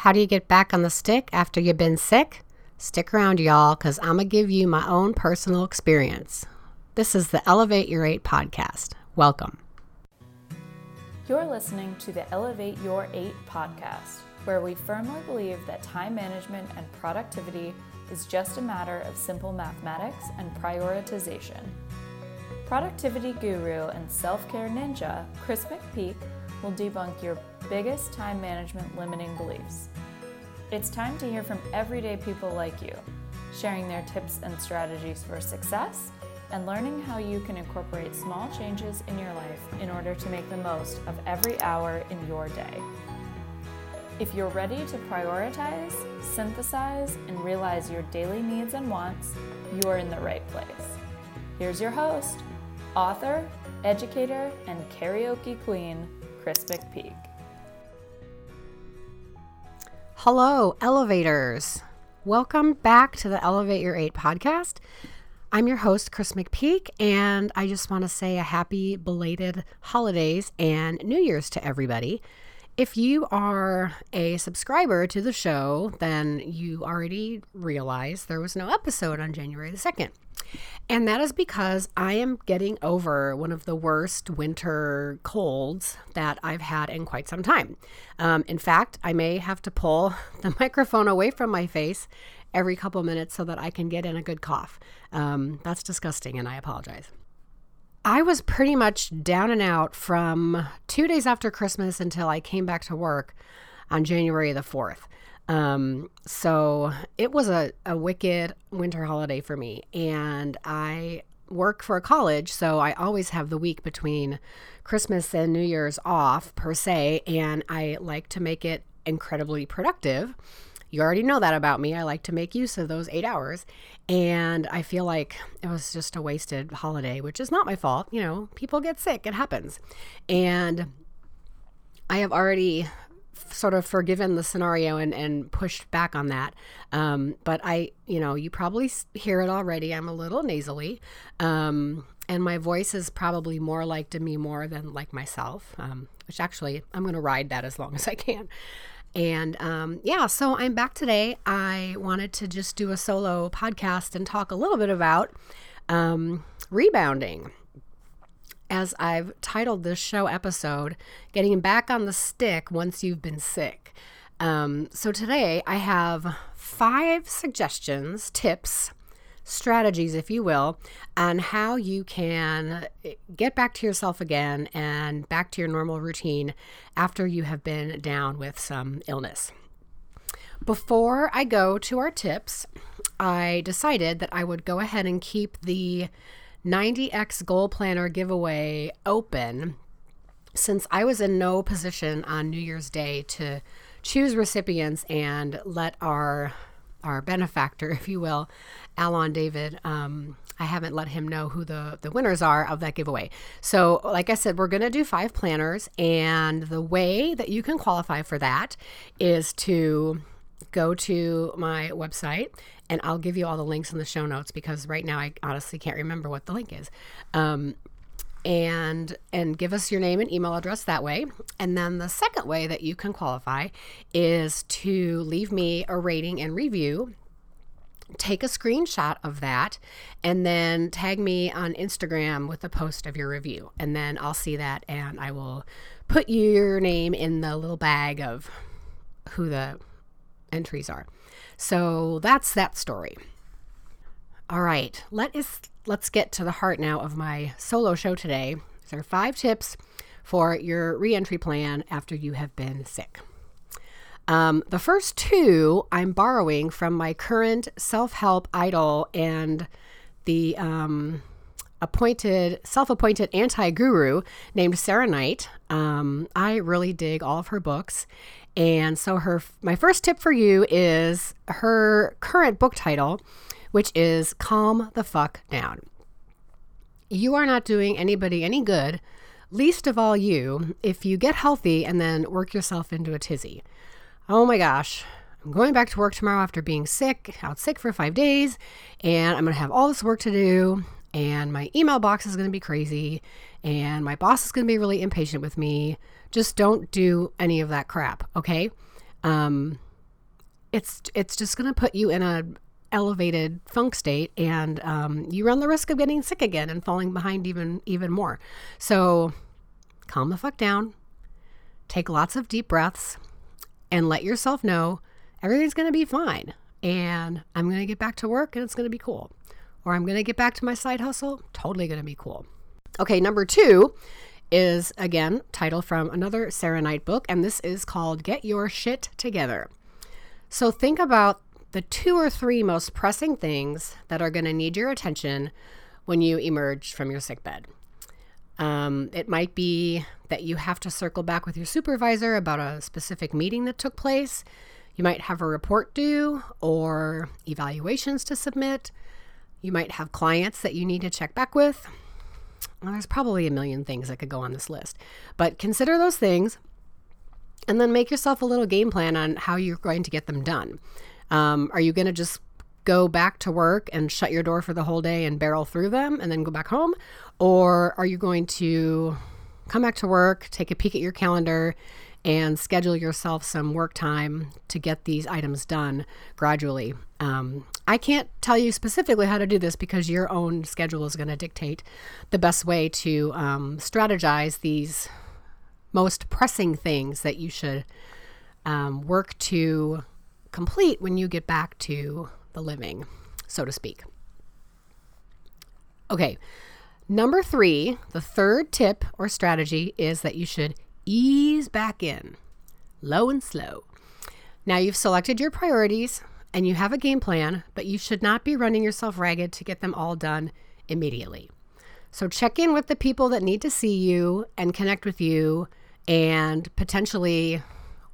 How do you get back on the stick after you've been sick? Stick around, y'all, because I'm going to give you my own personal experience. This is the Elevate Your Eight podcast. Welcome. You're listening to the Elevate Your Eight podcast, where we firmly believe that time management and productivity is just a matter of simple mathematics and prioritization. Productivity guru and self care ninja, Kris McPeak, will debunk your biggest time management limiting beliefs. It's time to hear from everyday people like you, sharing their tips and strategies for success and learning how you can incorporate small changes in your life in order to make the most of every hour in your day. If you're ready to prioritize, synthesize, and realize your daily needs and wants, you are in the right place. Here's your host, author, educator, and karaoke queen, Kris McPeak. Hello, elevators. Welcome back to the Elevate Your Eight podcast. I'm your host, Kris McPeak, and I just want to say a happy belated holidays and New Year's to everybody. If you are a subscriber to the show, then you already realize there was no episode on January the 2nd. And that is because I am getting over one of the worst winter colds that I've had in quite some time. Um, in fact, I may have to pull the microphone away from my face every couple minutes so that I can get in a good cough. Um, that's disgusting, and I apologize. I was pretty much down and out from two days after Christmas until I came back to work on January the 4th. Um, so it was a, a wicked winter holiday for me. And I work for a college, so I always have the week between Christmas and New Year's off, per se. And I like to make it incredibly productive. You already know that about me. I like to make use of those eight hours. And I feel like it was just a wasted holiday, which is not my fault. You know, people get sick, it happens. And I have already sort of forgiven the scenario and, and pushed back on that. Um, but I, you know, you probably hear it already. I'm a little nasally. Um, and my voice is probably more like to me more than like myself, um, which actually I'm going to ride that as long as I can. And um, yeah, so I'm back today. I wanted to just do a solo podcast and talk a little bit about um, rebounding as I've titled this show episode, Getting Back on the Stick Once You've Been Sick. Um, so today I have five suggestions, tips, strategies, if you will, on how you can get back to yourself again and back to your normal routine after you have been down with some illness. Before I go to our tips, I decided that I would go ahead and keep the 90X Goal Planner giveaway open since I was in no position on New Year's Day to choose recipients and let our our benefactor, if you will, Alon David, um, I haven't let him know who the, the winners are of that giveaway. So, like I said, we're going to do five planners. And the way that you can qualify for that is to go to my website and I'll give you all the links in the show notes because right now I honestly can't remember what the link is. Um, and and give us your name and email address that way. And then the second way that you can qualify is to leave me a rating and review. Take a screenshot of that and then tag me on Instagram with a post of your review. And then I'll see that and I will put your name in the little bag of who the entries are. So that's that story. All right, let us let's get to the heart now of my solo show today. There are five tips for your reentry plan after you have been sick. Um, the first two I'm borrowing from my current self help idol and the um, appointed, self appointed anti guru named Sarah Knight. Um, I really dig all of her books. And so her my first tip for you is her current book title, which is Calm the Fuck Down. You are not doing anybody any good, least of all you, if you get healthy and then work yourself into a tizzy. Oh my gosh, I'm going back to work tomorrow after being sick, out sick for five days, and I'm going to have all this work to do, and my email box is going to be crazy, and my boss is going to be really impatient with me. Just don't do any of that crap, okay? Um, it's it's just going to put you in a elevated funk state and um, you run the risk of getting sick again and falling behind even even more so calm the fuck down take lots of deep breaths and let yourself know everything's going to be fine and i'm going to get back to work and it's going to be cool or i'm going to get back to my side hustle totally going to be cool okay number two is again title from another sarah knight book and this is called get your shit together so think about the two or three most pressing things that are going to need your attention when you emerge from your sick bed. Um, it might be that you have to circle back with your supervisor about a specific meeting that took place. You might have a report due or evaluations to submit. You might have clients that you need to check back with. Well, there's probably a million things that could go on this list, but consider those things and then make yourself a little game plan on how you're going to get them done. Um, are you going to just go back to work and shut your door for the whole day and barrel through them and then go back home? Or are you going to come back to work, take a peek at your calendar, and schedule yourself some work time to get these items done gradually? Um, I can't tell you specifically how to do this because your own schedule is going to dictate the best way to um, strategize these most pressing things that you should um, work to complete when you get back to the living, so to speak. Okay, number three, the third tip or strategy is that you should ease back in, low and slow. Now you've selected your priorities and you have a game plan, but you should not be running yourself ragged to get them all done immediately. So check in with the people that need to see you and connect with you and potentially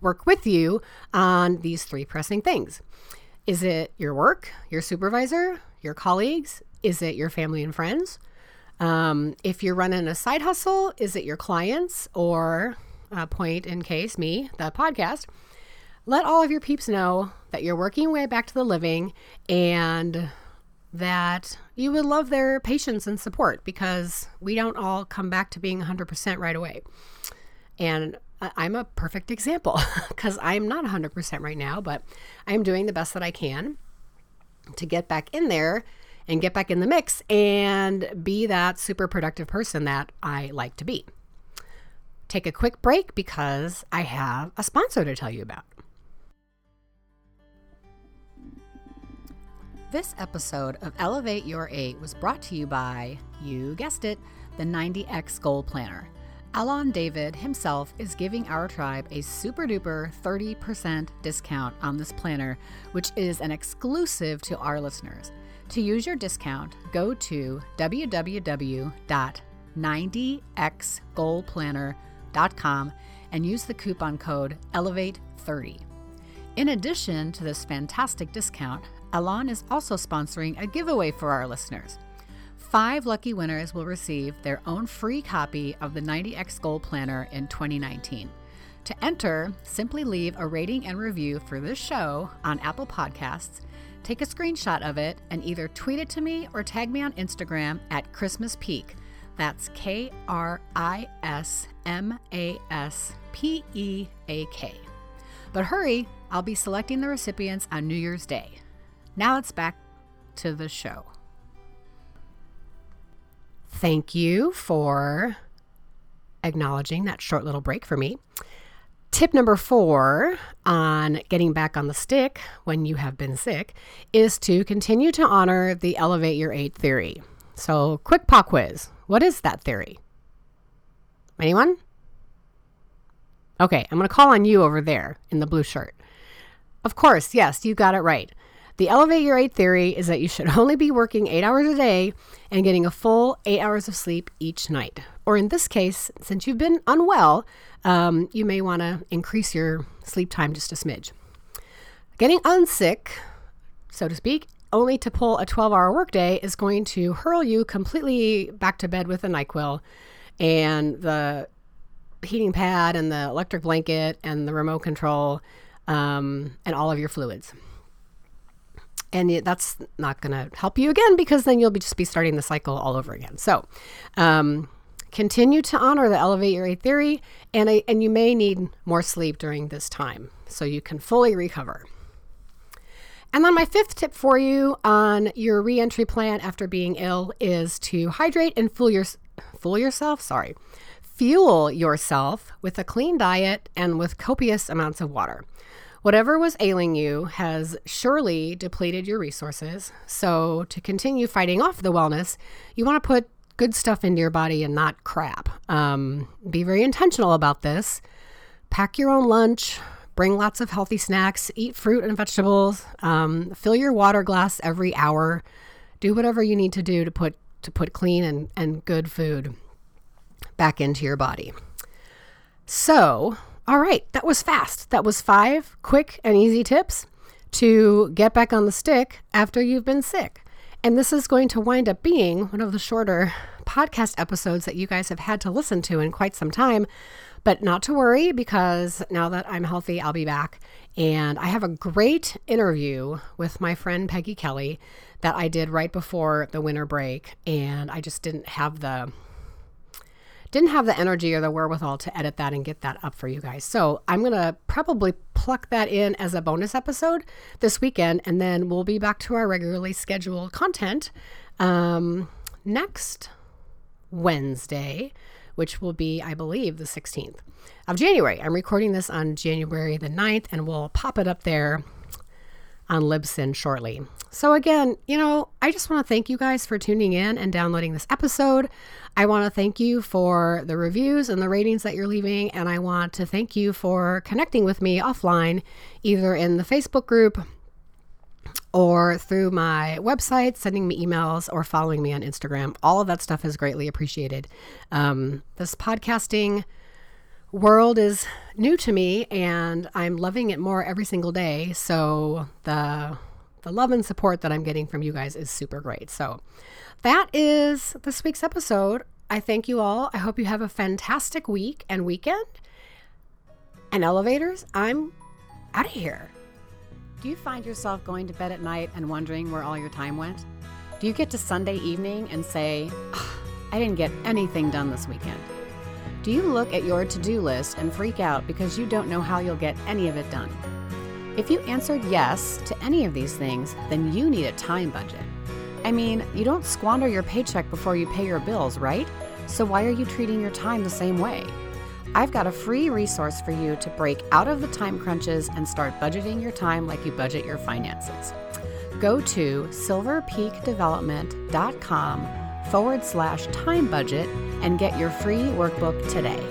work with you on these three pressing things. Is it your work, your supervisor, your colleagues? Is it your family and friends? Um, if you're running a side hustle, is it your clients or uh, point in case me, the podcast? Let all of your peeps know that you're working your way back to the living and that you would love their patience and support because we don't all come back to being 100% right away. And I'm a perfect example because I'm not 100% right now, but I'm doing the best that I can to get back in there and get back in the mix and be that super productive person that I like to be. Take a quick break because I have a sponsor to tell you about. This episode of Elevate Your 8 was brought to you by, you guessed it, the 90X Goal Planner. Alon David himself is giving our tribe a super duper 30% discount on this planner, which is an exclusive to our listeners. To use your discount, go to www.90xgoalplanner.com and use the coupon code ELEVATE30. In addition to this fantastic discount, Alon is also sponsoring a giveaway for our listeners. Five lucky winners will receive their own free copy of the 90X Goal Planner in 2019. To enter, simply leave a rating and review for this show on Apple Podcasts, take a screenshot of it, and either tweet it to me or tag me on Instagram at Christmas Peak. That's K R I S M A S P E A K. But hurry, I'll be selecting the recipients on New Year's Day. Now it's back to the show. Thank you for acknowledging that short little break for me. Tip number four on getting back on the stick when you have been sick is to continue to honor the Elevate Your Eight theory. So, quick pop quiz. What is that theory? Anyone? Okay, I'm going to call on you over there in the blue shirt. Of course, yes, you got it right. The Elevate Your Eight theory is that you should only be working eight hours a day and getting a full eight hours of sleep each night. Or in this case, since you've been unwell, um, you may want to increase your sleep time just a smidge. Getting unsick, so to speak, only to pull a 12 hour workday is going to hurl you completely back to bed with a NyQuil and the heating pad and the electric blanket and the remote control um, and all of your fluids and that's not going to help you again because then you'll be just be starting the cycle all over again. So, um, continue to honor the elevate your eight theory, and I, and you may need more sleep during this time so you can fully recover. And then my fifth tip for you on your reentry plan after being ill is to hydrate and fool your fool yourself, sorry. Fuel yourself with a clean diet and with copious amounts of water. Whatever was ailing you has surely depleted your resources. So, to continue fighting off the wellness, you want to put good stuff into your body and not crap. Um, be very intentional about this. Pack your own lunch, bring lots of healthy snacks, eat fruit and vegetables, um, fill your water glass every hour. Do whatever you need to do to put to put clean and, and good food back into your body. So, all right, that was fast. That was five quick and easy tips to get back on the stick after you've been sick. And this is going to wind up being one of the shorter podcast episodes that you guys have had to listen to in quite some time. But not to worry because now that I'm healthy, I'll be back. And I have a great interview with my friend Peggy Kelly that I did right before the winter break. And I just didn't have the didn't have the energy or the wherewithal to edit that and get that up for you guys. So I'm going to probably pluck that in as a bonus episode this weekend, and then we'll be back to our regularly scheduled content um, next Wednesday, which will be, I believe, the 16th of January. I'm recording this on January the 9th, and we'll pop it up there on Libsyn shortly. So, again, you know, I just want to thank you guys for tuning in and downloading this episode. I want to thank you for the reviews and the ratings that you're leaving. And I want to thank you for connecting with me offline, either in the Facebook group or through my website, sending me emails, or following me on Instagram. All of that stuff is greatly appreciated. Um, this podcasting world is new to me and I'm loving it more every single day. So the the love and support that I'm getting from you guys is super great. So that is this week's episode. I thank you all. I hope you have a fantastic week and weekend. And elevators, I'm out of here. Do you find yourself going to bed at night and wondering where all your time went? Do you get to Sunday evening and say, I didn't get anything done this weekend? Do you look at your to do list and freak out because you don't know how you'll get any of it done? If you answered yes to any of these things, then you need a time budget. I mean, you don't squander your paycheck before you pay your bills, right? So why are you treating your time the same way? I've got a free resource for you to break out of the time crunches and start budgeting your time like you budget your finances. Go to silverpeakdevelopment.com forward slash time budget and get your free workbook today.